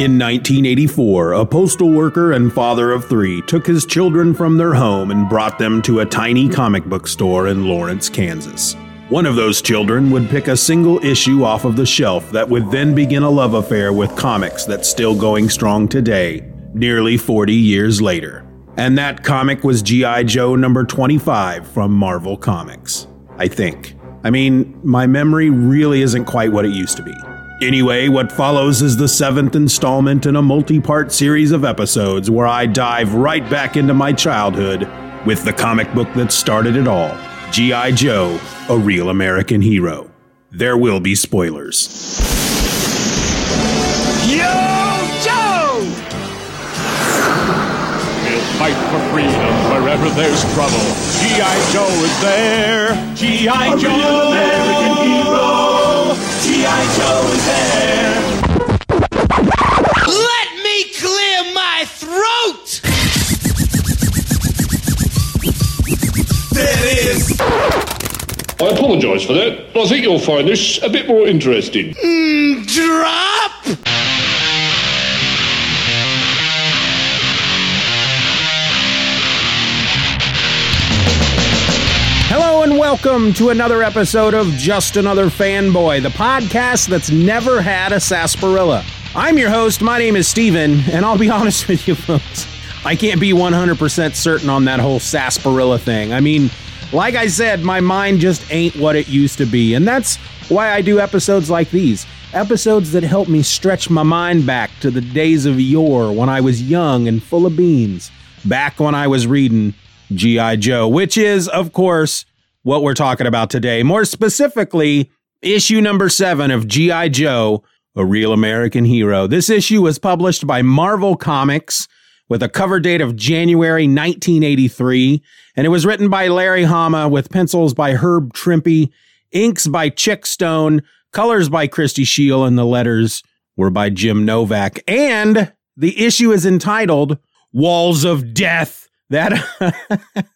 In 1984, a postal worker and father of three took his children from their home and brought them to a tiny comic book store in Lawrence, Kansas. One of those children would pick a single issue off of the shelf that would then begin a love affair with comics that's still going strong today, nearly 40 years later. And that comic was G.I. Joe number 25 from Marvel Comics. I think. I mean, my memory really isn't quite what it used to be. Anyway, what follows is the seventh installment in a multi part series of episodes where I dive right back into my childhood with the comic book that started it all G.I. Joe, a real American hero. There will be spoilers. Yo, Joe! We'll fight for freedom wherever there's trouble. G.I. Joe is there. G.I. Joe, American hero. G.I. Joe is there. Let me clear my throat! There it is! I apologise for that. But I think you'll find this a bit more interesting. Mm, drop! Welcome to another episode of Just Another Fanboy, the podcast that's never had a sarsaparilla. I'm your host. My name is Steven, and I'll be honest with you folks. I can't be 100% certain on that whole sarsaparilla thing. I mean, like I said, my mind just ain't what it used to be, and that's why I do episodes like these. Episodes that help me stretch my mind back to the days of yore when I was young and full of beans. Back when I was reading G.I. Joe, which is, of course, what we're talking about today. More specifically, issue number seven of G.I. Joe, a real American hero. This issue was published by Marvel Comics with a cover date of January 1983, and it was written by Larry Hama with pencils by Herb Trimpe, inks by Chic Stone, colors by Christie Scheele, and the letters were by Jim Novak. And the issue is entitled Walls of Death. That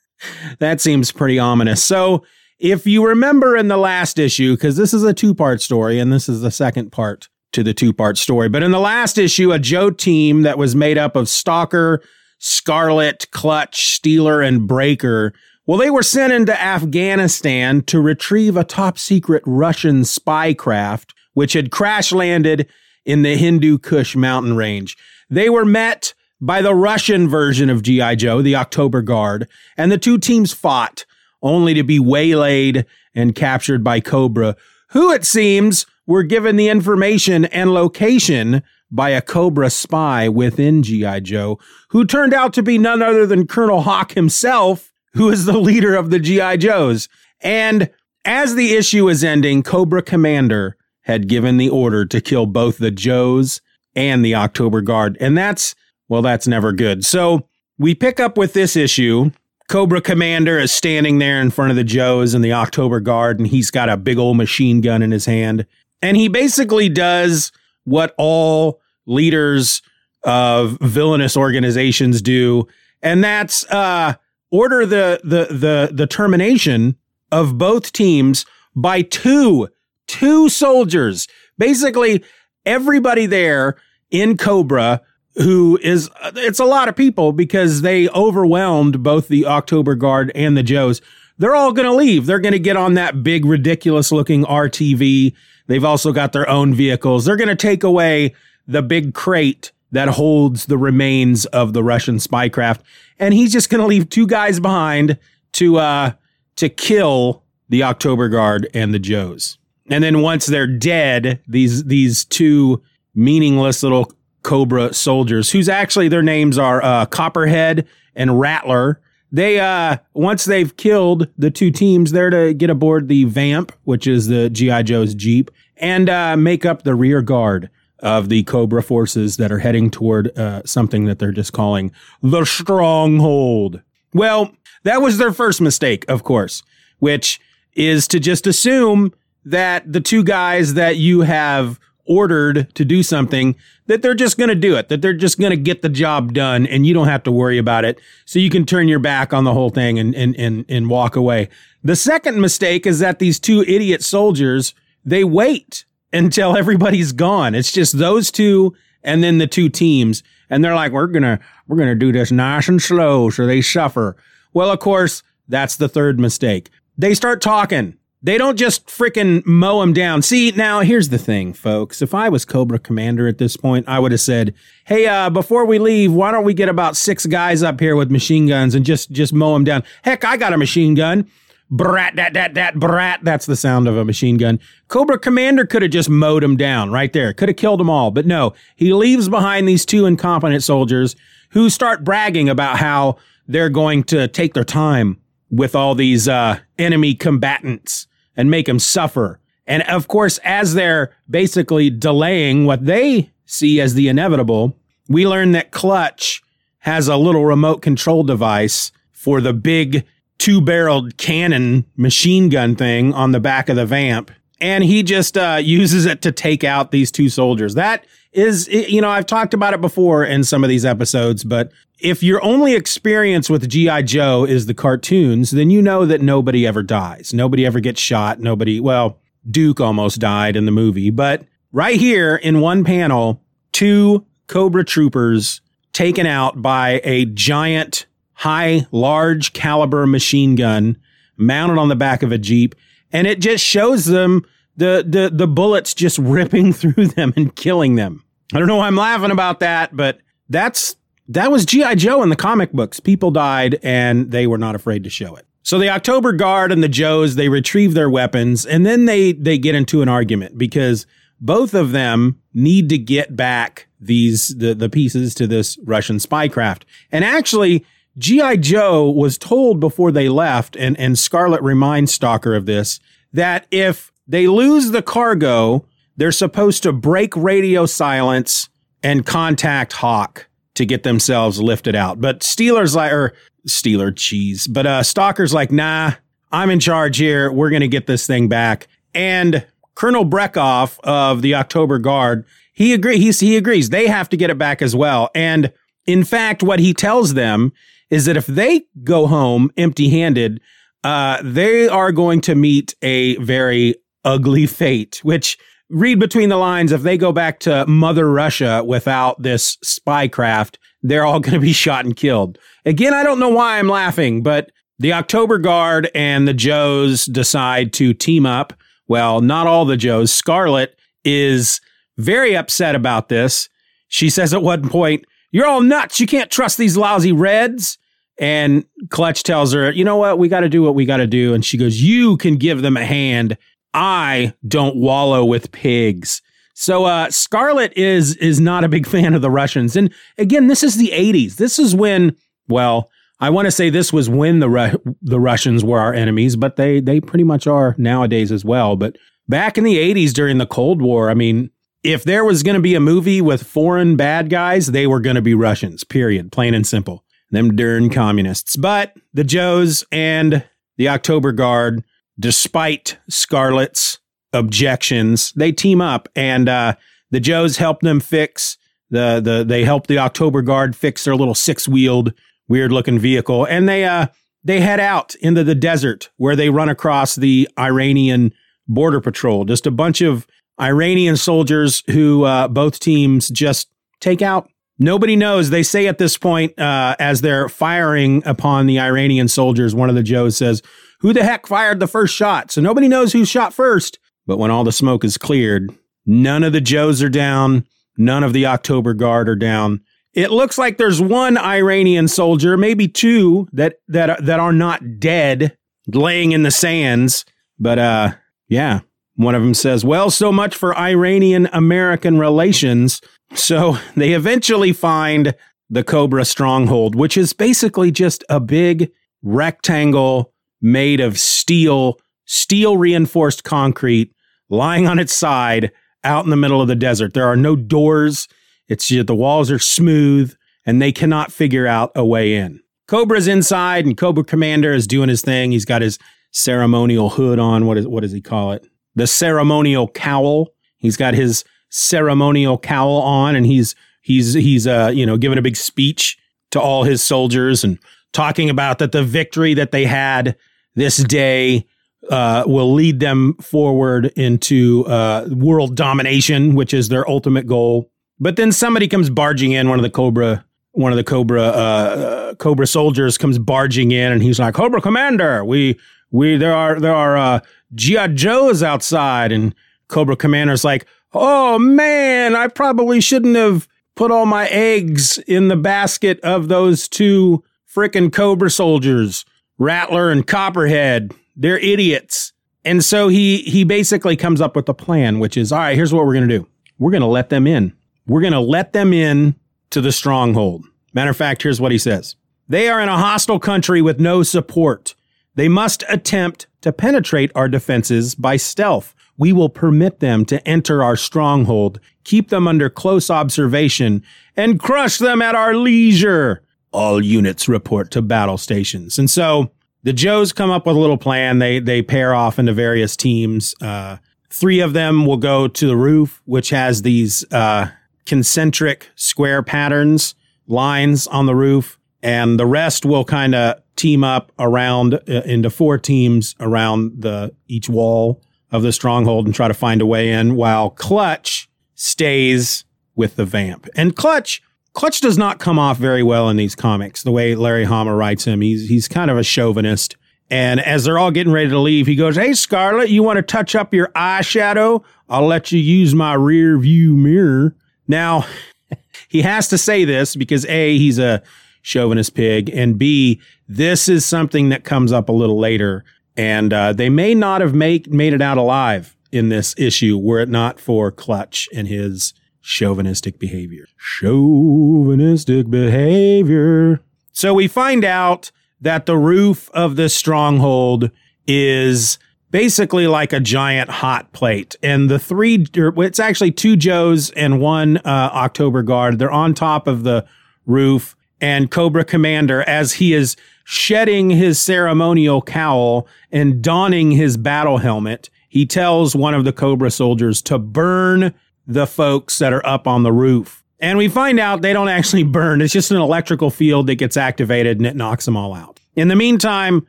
that seems pretty ominous. So, if you remember in the last issue, because this is a two part story and this is the second part to the two part story, but in the last issue, a Joe team that was made up of Stalker, Scarlet, Clutch, Steeler, and Breaker. Well, they were sent into Afghanistan to retrieve a top secret Russian spy craft, which had crash landed in the Hindu Kush mountain range. They were met by the Russian version of G.I. Joe, the October Guard, and the two teams fought, only to be waylaid and captured by Cobra, who it seems were given the information and location by a Cobra spy within G.I. Joe, who turned out to be none other than Colonel Hawk himself, who is the leader of the G.I. Joes. And as the issue is ending, Cobra Commander had given the order to kill both the Joes and the October Guard. And that's well, that's never good. So we pick up with this issue. Cobra Commander is standing there in front of the Joes and the October Guard, and he's got a big old machine gun in his hand. And he basically does what all leaders of villainous organizations do, and that's uh, order the, the the the termination of both teams by two two soldiers. Basically, everybody there in Cobra who is it's a lot of people because they overwhelmed both the October Guard and the Joes. They're all going to leave. They're going to get on that big ridiculous looking RTV. They've also got their own vehicles. They're going to take away the big crate that holds the remains of the Russian spy craft and he's just going to leave two guys behind to uh to kill the October Guard and the Joes. And then once they're dead, these these two meaningless little Cobra soldiers, whose actually their names are uh, Copperhead and Rattler. They uh once they've killed the two teams, they're to get aboard the Vamp, which is the GI Joe's Jeep, and uh, make up the rear guard of the Cobra forces that are heading toward uh, something that they're just calling the Stronghold. Well, that was their first mistake, of course, which is to just assume that the two guys that you have ordered to do something that they're just going to do it, that they're just going to get the job done and you don't have to worry about it. So you can turn your back on the whole thing and, and, and, and walk away. The second mistake is that these two idiot soldiers, they wait until everybody's gone. It's just those two and then the two teams. And they're like, we're going to, we're going to do this nice and slow so they suffer. Well, of course, that's the third mistake. They start talking. They don't just freaking mow them down. See, now here's the thing, folks. If I was Cobra Commander at this point, I would have said, "Hey, uh, before we leave, why don't we get about six guys up here with machine guns and just just mow them down? Heck, I got a machine gun. Brat, dat, dat, dat, brat. That's the sound of a machine gun. Cobra Commander could have just mowed them down right there. Could have killed them all. But no, he leaves behind these two incompetent soldiers who start bragging about how they're going to take their time with all these uh, enemy combatants and make them suffer. And of course, as they're basically delaying what they see as the inevitable, we learn that Clutch has a little remote control device for the big two barreled cannon machine gun thing on the back of the vamp. And he just uh, uses it to take out these two soldiers. That is, you know, I've talked about it before in some of these episodes, but if your only experience with G.I. Joe is the cartoons, then you know that nobody ever dies. Nobody ever gets shot. Nobody, well, Duke almost died in the movie, but right here in one panel, two Cobra troopers taken out by a giant, high, large caliber machine gun mounted on the back of a Jeep. And it just shows them the, the, the bullets just ripping through them and killing them. I don't know why I'm laughing about that, but that's that was G.I. Joe in the comic books. People died and they were not afraid to show it. So the October Guard and the Joes, they retrieve their weapons and then they, they get into an argument because both of them need to get back these, the, the pieces to this Russian spy craft. And actually, G.I. Joe was told before they left, and, and Scarlet reminds Stalker of this, that if they lose the cargo, they're supposed to break radio silence and contact Hawk to get themselves lifted out. But Steeler's like, or Steeler cheese, but uh, Stalker's like, nah, I'm in charge here. We're to get this thing back. And Colonel Brekhov of the October Guard, he agree, he's, he agrees they have to get it back as well. And in fact, what he tells them is that if they go home empty handed, uh, they are going to meet a very ugly fate, which read between the lines if they go back to Mother Russia without this spy craft, they're all going to be shot and killed. Again, I don't know why I'm laughing, but the October Guard and the Joes decide to team up. Well, not all the Joes. Scarlet is very upset about this. She says at one point, You're all nuts. You can't trust these lousy Reds. And Clutch tells her, You know what? We got to do what we got to do. And she goes, You can give them a hand. I don't wallow with pigs. So uh, Scarlet is is not a big fan of the Russians. And again, this is the 80s. This is when, well, I want to say this was when the Ru- the Russians were our enemies, but they they pretty much are nowadays as well. But back in the 80s during the Cold War, I mean, if there was going to be a movie with foreign bad guys, they were going to be Russians. Period. Plain and simple. Them darn communists. But the Joes and the October Guard despite Scarlet's objections, they team up and uh, the Joes help them fix the the they help the October Guard fix their little six wheeled weird looking vehicle and they uh they head out into the desert where they run across the Iranian border patrol. Just a bunch of Iranian soldiers who uh, both teams just take out. Nobody knows. They say at this point, uh, as they're firing upon the Iranian soldiers, one of the Joes says, who the heck fired the first shot? So nobody knows who shot first. But when all the smoke is cleared, none of the Joes are down. None of the October Guard are down. It looks like there's one Iranian soldier, maybe two that that that are not dead, laying in the sands. But uh, yeah, one of them says, "Well, so much for Iranian American relations." So they eventually find the Cobra stronghold, which is basically just a big rectangle made of steel, steel reinforced concrete lying on its side out in the middle of the desert. There are no doors. It's the walls are smooth and they cannot figure out a way in. Cobra's inside and Cobra Commander is doing his thing. He's got his ceremonial hood on. What is what does he call it? The ceremonial cowl. He's got his ceremonial cowl on and he's he's he's uh you know giving a big speech to all his soldiers and talking about that the victory that they had this day uh, will lead them forward into uh, world domination, which is their ultimate goal. But then somebody comes barging in, one of the Cobra, one of the Cobra, uh, uh, Cobra soldiers comes barging in, and he's like, "Cobra Commander, we, we, there are, there are uh, GI Joes outside," and Cobra Commander's like, "Oh man, I probably shouldn't have put all my eggs in the basket of those two frickin' Cobra soldiers, Rattler and Copperhead. They're idiots." And so he he basically comes up with a plan, which is, all right, here's what we're gonna do. We're gonna let them in. We're gonna let them in to the stronghold. Matter of fact, here's what he says. They are in a hostile country with no support. They must attempt to penetrate our defenses by stealth. We will permit them to enter our stronghold, keep them under close observation, and crush them at our leisure. All units report to battle stations. And so the Joes come up with a little plan. They they pair off into various teams. Uh, three of them will go to the roof, which has these uh, concentric square patterns lines on the roof, and the rest will kind of team up around uh, into four teams around the each wall of the stronghold and try to find a way in. While Clutch stays with the Vamp, and Clutch Clutch does not come off very well in these comics. The way Larry Hama writes him, he's he's kind of a chauvinist. And as they're all getting ready to leave, he goes, "Hey, Scarlet, you want to touch up your eyeshadow? I'll let you use my rear view mirror." Now, he has to say this because a he's a chauvinist pig, and b this is something that comes up a little later, and uh, they may not have made made it out alive in this issue were it not for Clutch and his chauvinistic behavior. Chauvinistic behavior. So we find out that the roof of the stronghold is basically like a giant hot plate. And the three, it's actually two Joes and one uh, October Guard. They're on top of the roof. And Cobra Commander, as he is shedding his ceremonial cowl and donning his battle helmet, he tells one of the Cobra soldiers to burn the folks that are up on the roof. And we find out they don't actually burn. It's just an electrical field that gets activated and it knocks them all out. In the meantime,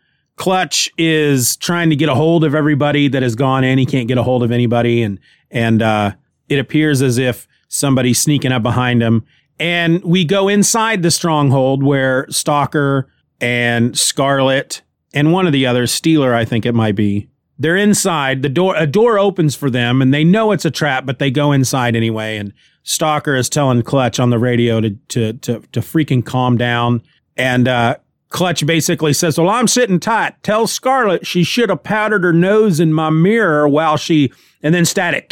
Clutch is trying to get a hold of everybody that has gone in. He can't get a hold of anybody. And, and, uh, it appears as if somebody's sneaking up behind him. And we go inside the stronghold where Stalker and Scarlet and one of the others, Steeler, I think it might be, they're inside. The door, a door opens for them and they know it's a trap, but they go inside anyway. And Stalker is telling Clutch on the radio to, to, to, to freaking calm down. And, uh, Clutch basically says, well, I'm sitting tight. Tell Scarlet she should have powdered her nose in my mirror while she, and then static.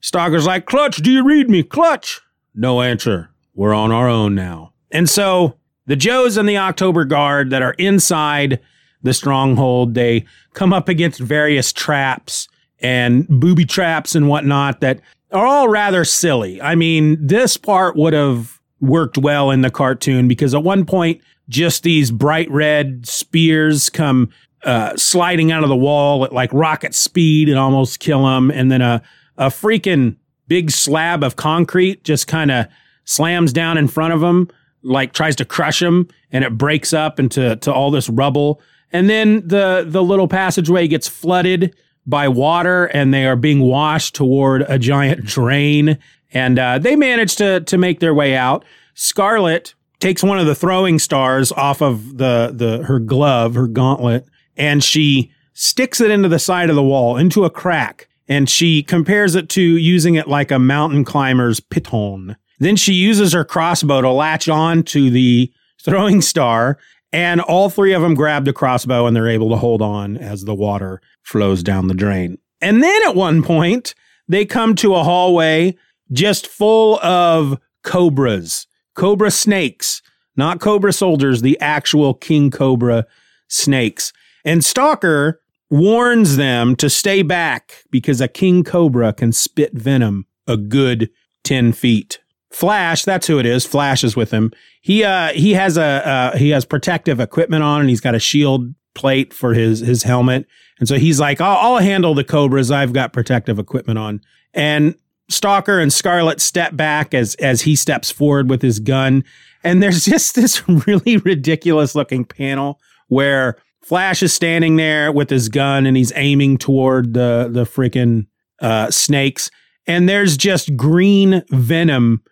Stalker's like, Clutch, do you read me? Clutch. No answer. We're on our own now. And so the Joes and the October Guard that are inside the stronghold. They come up against various traps and booby traps and whatnot that are all rather silly. I mean, this part would have worked well in the cartoon because at one point, just these bright red spears come uh, sliding out of the wall at like rocket speed and almost kill them. And then a, a freaking big slab of concrete just kind of slams down in front of them, like tries to crush them and it breaks up into to all this rubble. And then the the little passageway gets flooded by water, and they are being washed toward a giant drain. And uh, they manage to to make their way out. Scarlet takes one of the throwing stars off of the the her glove, her gauntlet, and she sticks it into the side of the wall, into a crack, and she compares it to using it like a mountain climber's piton. Then she uses her crossbow to latch on to the throwing star and all three of them grab the crossbow and they're able to hold on as the water flows down the drain. And then at one point, they come to a hallway just full of cobras, cobra snakes, not cobra soldiers, the actual king cobra snakes. And Stalker warns them to stay back because a king cobra can spit venom a good 10 feet. Flash, that's who it is. Flash is with him. He uh he has a uh, he has protective equipment on, and he's got a shield plate for his his helmet. And so he's like, I'll, I'll handle the cobras. I've got protective equipment on. And Stalker and Scarlet step back as as he steps forward with his gun. And there's just this really ridiculous looking panel where Flash is standing there with his gun and he's aiming toward the the freaking uh, snakes and there's just green venom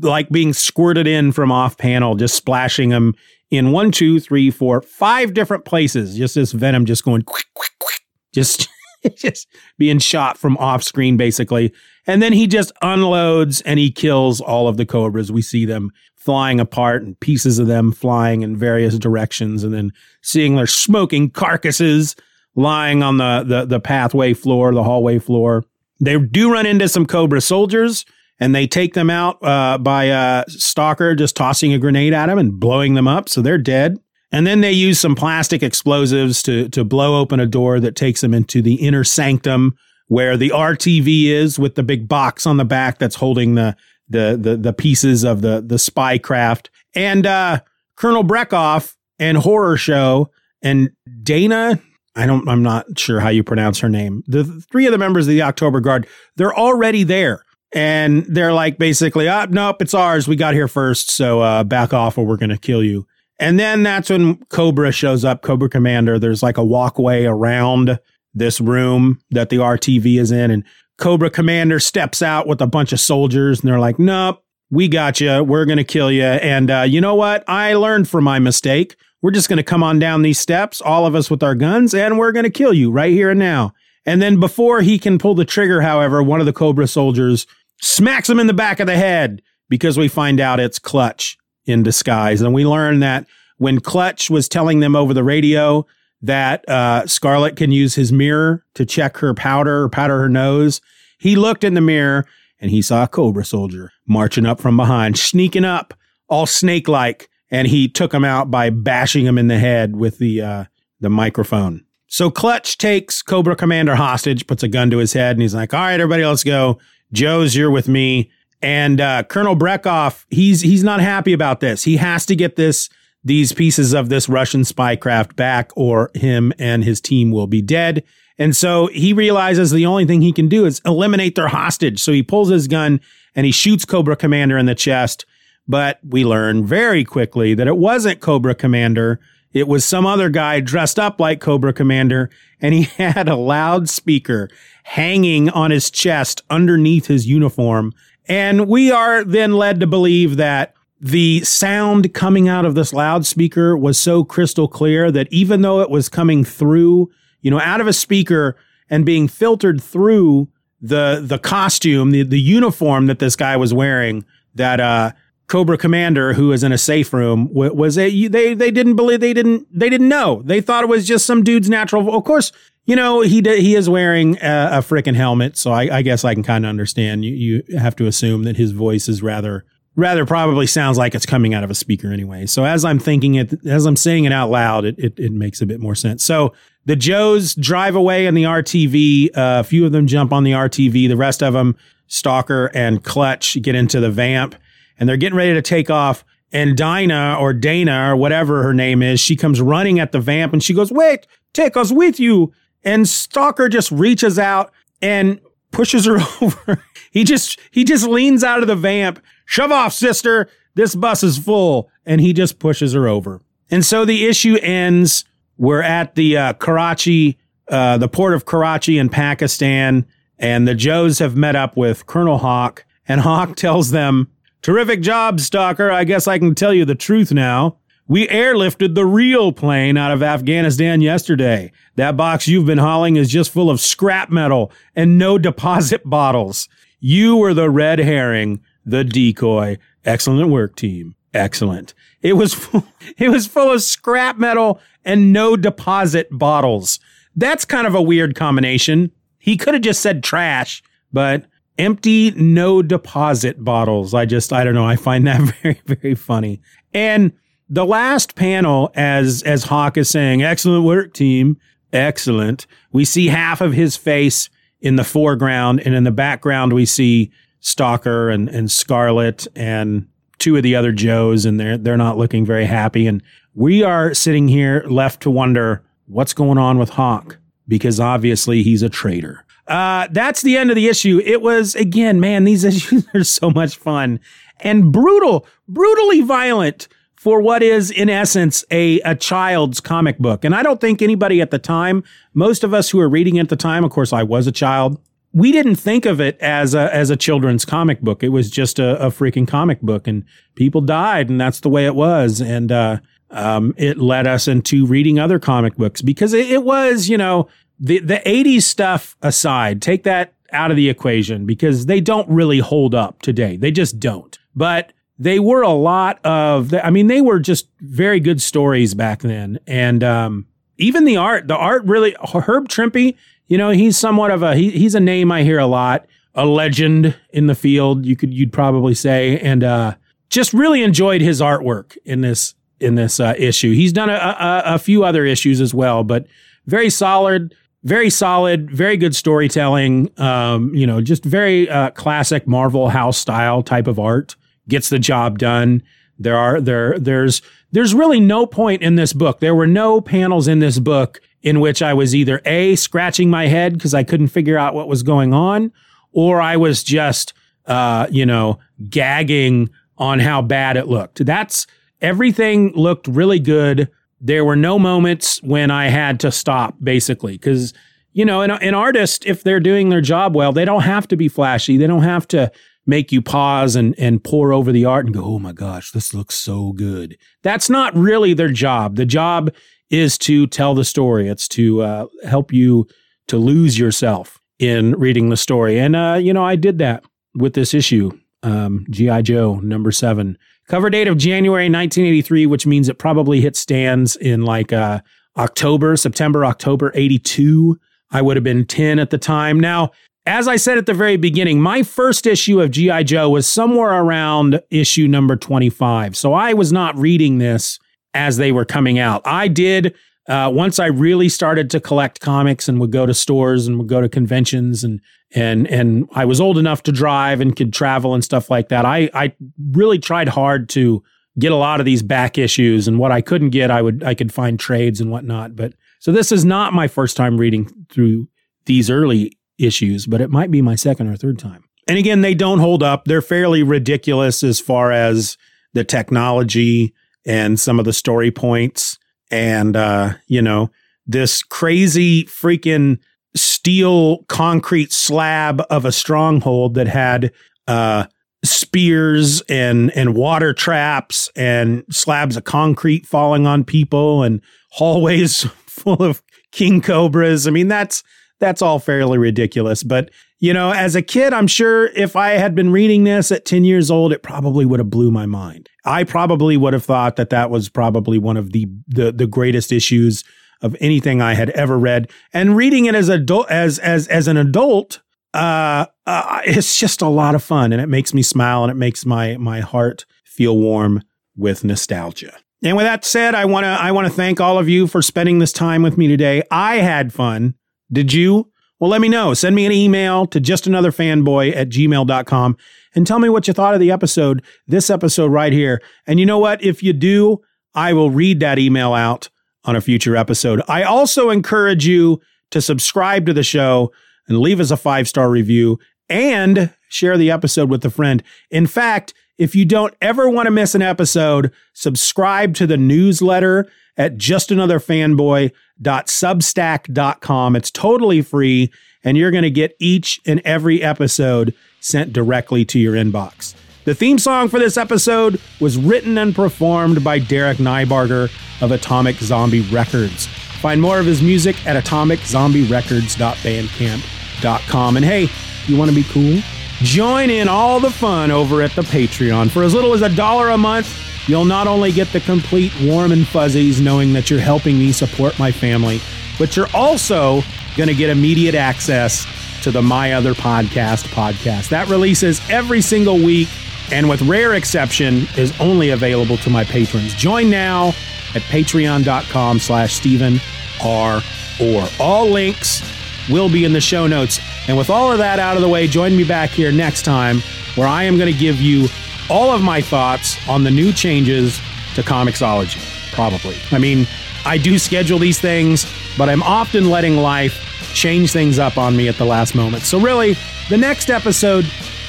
like being squirted in from off panel, just splashing them in one, two, three, four, five different places. Just this venom just going quick, quick, quick, just just being shot from off screen, basically. And then he just unloads and he kills all of the cobras. We see them flying apart and pieces of them flying in various directions, and then seeing their smoking carcasses lying on the the, the pathway floor, the hallway floor. They do run into some cobra soldiers and they take them out uh, by uh, Stalker just tossing a grenade at them and blowing them up, so they're dead. And then they use some plastic explosives to to blow open a door that takes them into the inner sanctum where the RTV is with the big box on the back that's holding the the the, the pieces of the the spy craft. And uh, Colonel Brekhov and Horror Show and Dana I don't I'm not sure how you pronounce her name. The three of the members of the October Guard, they're already there and they're like basically, oh, nope, it's ours. We got here first, so uh, back off, or we're gonna kill you. And then that's when Cobra shows up, Cobra Commander. There's like a walkway around this room that the RTV is in, and Cobra Commander steps out with a bunch of soldiers, and they're like, nope, we got you. We're gonna kill you. And uh, you know what? I learned from my mistake. We're just gonna come on down these steps, all of us with our guns, and we're gonna kill you right here and now. And then before he can pull the trigger, however, one of the Cobra soldiers smacks him in the back of the head because we find out it's Clutch in disguise. And we learn that when Clutch was telling them over the radio that uh, Scarlet can use his mirror to check her powder or powder her nose, he looked in the mirror and he saw a Cobra soldier marching up from behind, sneaking up, all snake like. And he took him out by bashing him in the head with the uh, the microphone. So Clutch takes Cobra Commander hostage, puts a gun to his head, and he's like, "All right, everybody, let's go." Joe's here with me, and uh, Colonel Brekhov, he's he's not happy about this. He has to get this these pieces of this Russian spy craft back, or him and his team will be dead. And so he realizes the only thing he can do is eliminate their hostage. So he pulls his gun and he shoots Cobra Commander in the chest. But we learn very quickly that it wasn't Cobra Commander. It was some other guy dressed up like Cobra Commander, and he had a loudspeaker hanging on his chest underneath his uniform. And we are then led to believe that the sound coming out of this loudspeaker was so crystal clear that even though it was coming through, you know, out of a speaker and being filtered through the the costume, the, the uniform that this guy was wearing, that uh Cobra Commander, who is in a safe room, was a they they didn't believe they didn't they didn't know they thought it was just some dude's natural. Of course, you know he he is wearing a, a freaking helmet, so I, I guess I can kind of understand. You you have to assume that his voice is rather rather probably sounds like it's coming out of a speaker anyway. So as I'm thinking it, as I'm saying it out loud, it it, it makes a bit more sense. So the Joes drive away in the RTV. Uh, a few of them jump on the RTV. The rest of them, Stalker and Clutch, get into the Vamp and they're getting ready to take off. And Dinah or Dana or whatever her name is, she comes running at the vamp and she goes, Wait, take us with you. And Stalker just reaches out and pushes her over. he just he just leans out of the vamp. Shove off, sister. This bus is full. And he just pushes her over. And so the issue ends. We're at the uh, Karachi, uh, the port of Karachi in Pakistan, and the Joes have met up with Colonel Hawk, and Hawk tells them Terrific job, Stalker. I guess I can tell you the truth now. We airlifted the real plane out of Afghanistan yesterday. That box you've been hauling is just full of scrap metal and no deposit bottles. You were the red herring, the decoy. Excellent work, team. Excellent. It was full, it was full of scrap metal and no deposit bottles. That's kind of a weird combination. He could have just said trash, but empty no deposit bottles. I just I don't know. I find that very very funny. And the last panel as as Hawk is saying, "Excellent work, team. Excellent." We see half of his face in the foreground and in the background we see Stalker and and Scarlet and two of the other Joes and they're they're not looking very happy and we are sitting here left to wonder what's going on with Hawk because obviously he's a traitor. Uh, that's the end of the issue. It was, again, man, these issues are so much fun and brutal, brutally violent for what is, in essence, a, a child's comic book. And I don't think anybody at the time, most of us who were reading at the time, of course, I was a child, we didn't think of it as a as a children's comic book. It was just a, a freaking comic book, and people died, and that's the way it was. And uh, um, it led us into reading other comic books because it, it was, you know, the the '80s stuff aside, take that out of the equation because they don't really hold up today. They just don't. But they were a lot of. I mean, they were just very good stories back then, and um, even the art. The art really. Herb Trimpe, you know, he's somewhat of a. He, he's a name I hear a lot. A legend in the field, you could you'd probably say, and uh, just really enjoyed his artwork in this in this uh, issue. He's done a, a, a few other issues as well, but very solid very solid, very good storytelling. Um, you know, just very uh, classic Marvel house style type of art. Gets the job done. There are there there's there's really no point in this book. There were no panels in this book in which I was either a scratching my head because I couldn't figure out what was going on, or I was just uh, you know gagging on how bad it looked. That's everything looked really good there were no moments when I had to stop, basically, because you know, an, an artist, if they're doing their job well, they don't have to be flashy. They don't have to make you pause and, and pour over the art and go, oh my gosh, this looks so good. That's not really their job. The job is to tell the story. It's to uh, help you to lose yourself in reading the story. And, uh, you know, I did that with this issue, um, G.I. Joe number seven. Cover date of January 1983, which means it probably hit stands in like uh, October, September, October 82. I would have been 10 at the time. Now, as I said at the very beginning, my first issue of G.I. Joe was somewhere around issue number 25. So I was not reading this as they were coming out. I did uh, once I really started to collect comics and would go to stores and would go to conventions and and and I was old enough to drive and could travel and stuff like that. I I really tried hard to get a lot of these back issues and what I couldn't get, I would I could find trades and whatnot. But so this is not my first time reading through these early issues, but it might be my second or third time. And again, they don't hold up. They're fairly ridiculous as far as the technology and some of the story points and uh, you know this crazy freaking steel concrete slab of a stronghold that had uh, spears and and water traps and slabs of concrete falling on people and hallways full of king cobras. I mean, that's that's all fairly ridiculous. But you know, as a kid, I'm sure if I had been reading this at 10 years old, it probably would have blew my mind. I probably would have thought that that was probably one of the the, the greatest issues of anything I had ever read. And reading it as adult as as as an adult, uh, uh, it's just a lot of fun, and it makes me smile, and it makes my my heart feel warm with nostalgia. And with that said, I want to I want to thank all of you for spending this time with me today. I had fun. Did you? Well, let me know. Send me an email to justanotherfanboy at gmail.com and tell me what you thought of the episode, this episode right here. And you know what? If you do, I will read that email out on a future episode. I also encourage you to subscribe to the show and leave us a five star review and share the episode with a friend. In fact, if you don't ever want to miss an episode, subscribe to the newsletter at justanotherfanboy.substack.com. It's totally free, and you're going to get each and every episode sent directly to your inbox. The theme song for this episode was written and performed by Derek Nybarger of Atomic Zombie Records. Find more of his music at atomiczombierecords.bandcamp.com. And hey, you want to be cool? Join in all the fun over at the Patreon. For as little as a dollar a month, You'll not only get the complete warm and fuzzies knowing that you're helping me support my family, but you're also going to get immediate access to the My Other Podcast podcast. That releases every single week and with rare exception is only available to my patrons. Join now at patreon.com slash Stephen R. Orr. All links will be in the show notes. And with all of that out of the way, join me back here next time where I am going to give you all of my thoughts on the new changes to Comixology, probably. I mean, I do schedule these things, but I'm often letting life change things up on me at the last moment. So, really, the next episode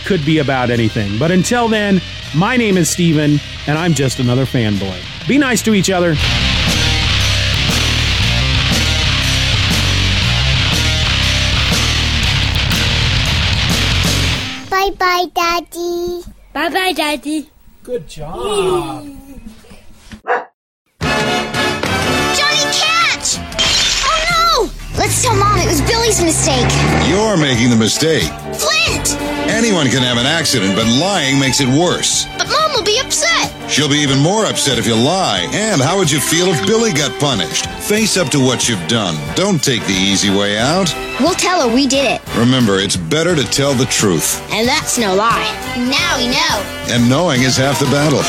could be about anything. But until then, my name is Steven, and I'm just another fanboy. Be nice to each other. Bye, Daddy. Bye bye, Daddy. Good job. Johnny, catch! Oh no! Let's tell Mom it was Billy's mistake. You're making the mistake. Flint! Anyone can have an accident, but lying makes it worse. But Mom will be upset. She'll be even more upset if you lie. And how would you feel if Billy got punished? Face up to what you've done. Don't take the easy way out. We'll tell her we did it. Remember, it's better to tell the truth. And that's no lie. Now we know. And knowing is half the battle.